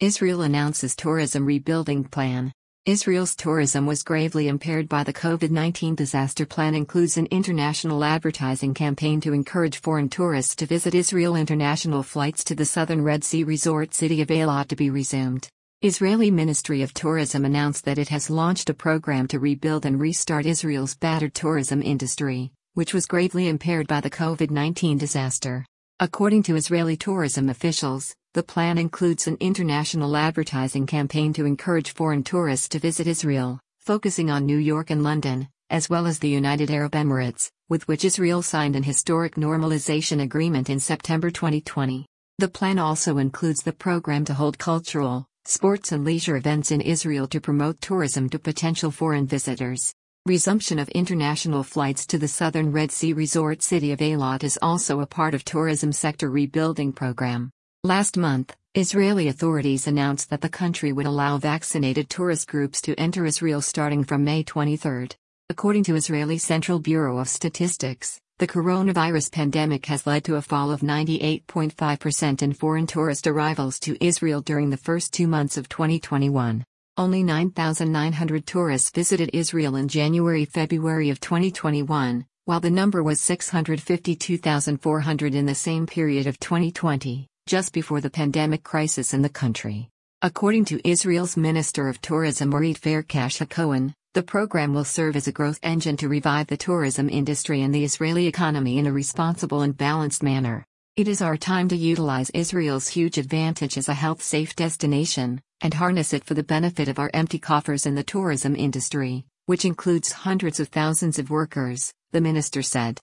Israel announces tourism rebuilding plan. Israel's tourism was gravely impaired by the COVID 19 disaster. Plan includes an international advertising campaign to encourage foreign tourists to visit Israel. International flights to the southern Red Sea resort city of Eilat to be resumed. Israeli Ministry of Tourism announced that it has launched a program to rebuild and restart Israel's battered tourism industry, which was gravely impaired by the COVID 19 disaster. According to Israeli tourism officials, the plan includes an international advertising campaign to encourage foreign tourists to visit Israel, focusing on New York and London, as well as the United Arab Emirates, with which Israel signed an historic normalization agreement in September 2020. The plan also includes the program to hold cultural, sports, and leisure events in Israel to promote tourism to potential foreign visitors. Resumption of international flights to the southern Red Sea resort city of Eilat is also a part of tourism sector rebuilding program. Last month, Israeli authorities announced that the country would allow vaccinated tourist groups to enter Israel starting from May 23. According to Israeli Central Bureau of Statistics, the coronavirus pandemic has led to a fall of 98.5% in foreign tourist arrivals to Israel during the first two months of 2021. Only 9,900 tourists visited Israel in January February of 2021, while the number was 652,400 in the same period of 2020 just before the pandemic crisis in the country. According to Israel's Minister of Tourism Orit Farkash HaKohen, the program will serve as a growth engine to revive the tourism industry and the Israeli economy in a responsible and balanced manner. It is our time to utilize Israel's huge advantage as a health safe destination, and harness it for the benefit of our empty coffers in the tourism industry, which includes hundreds of thousands of workers, the minister said.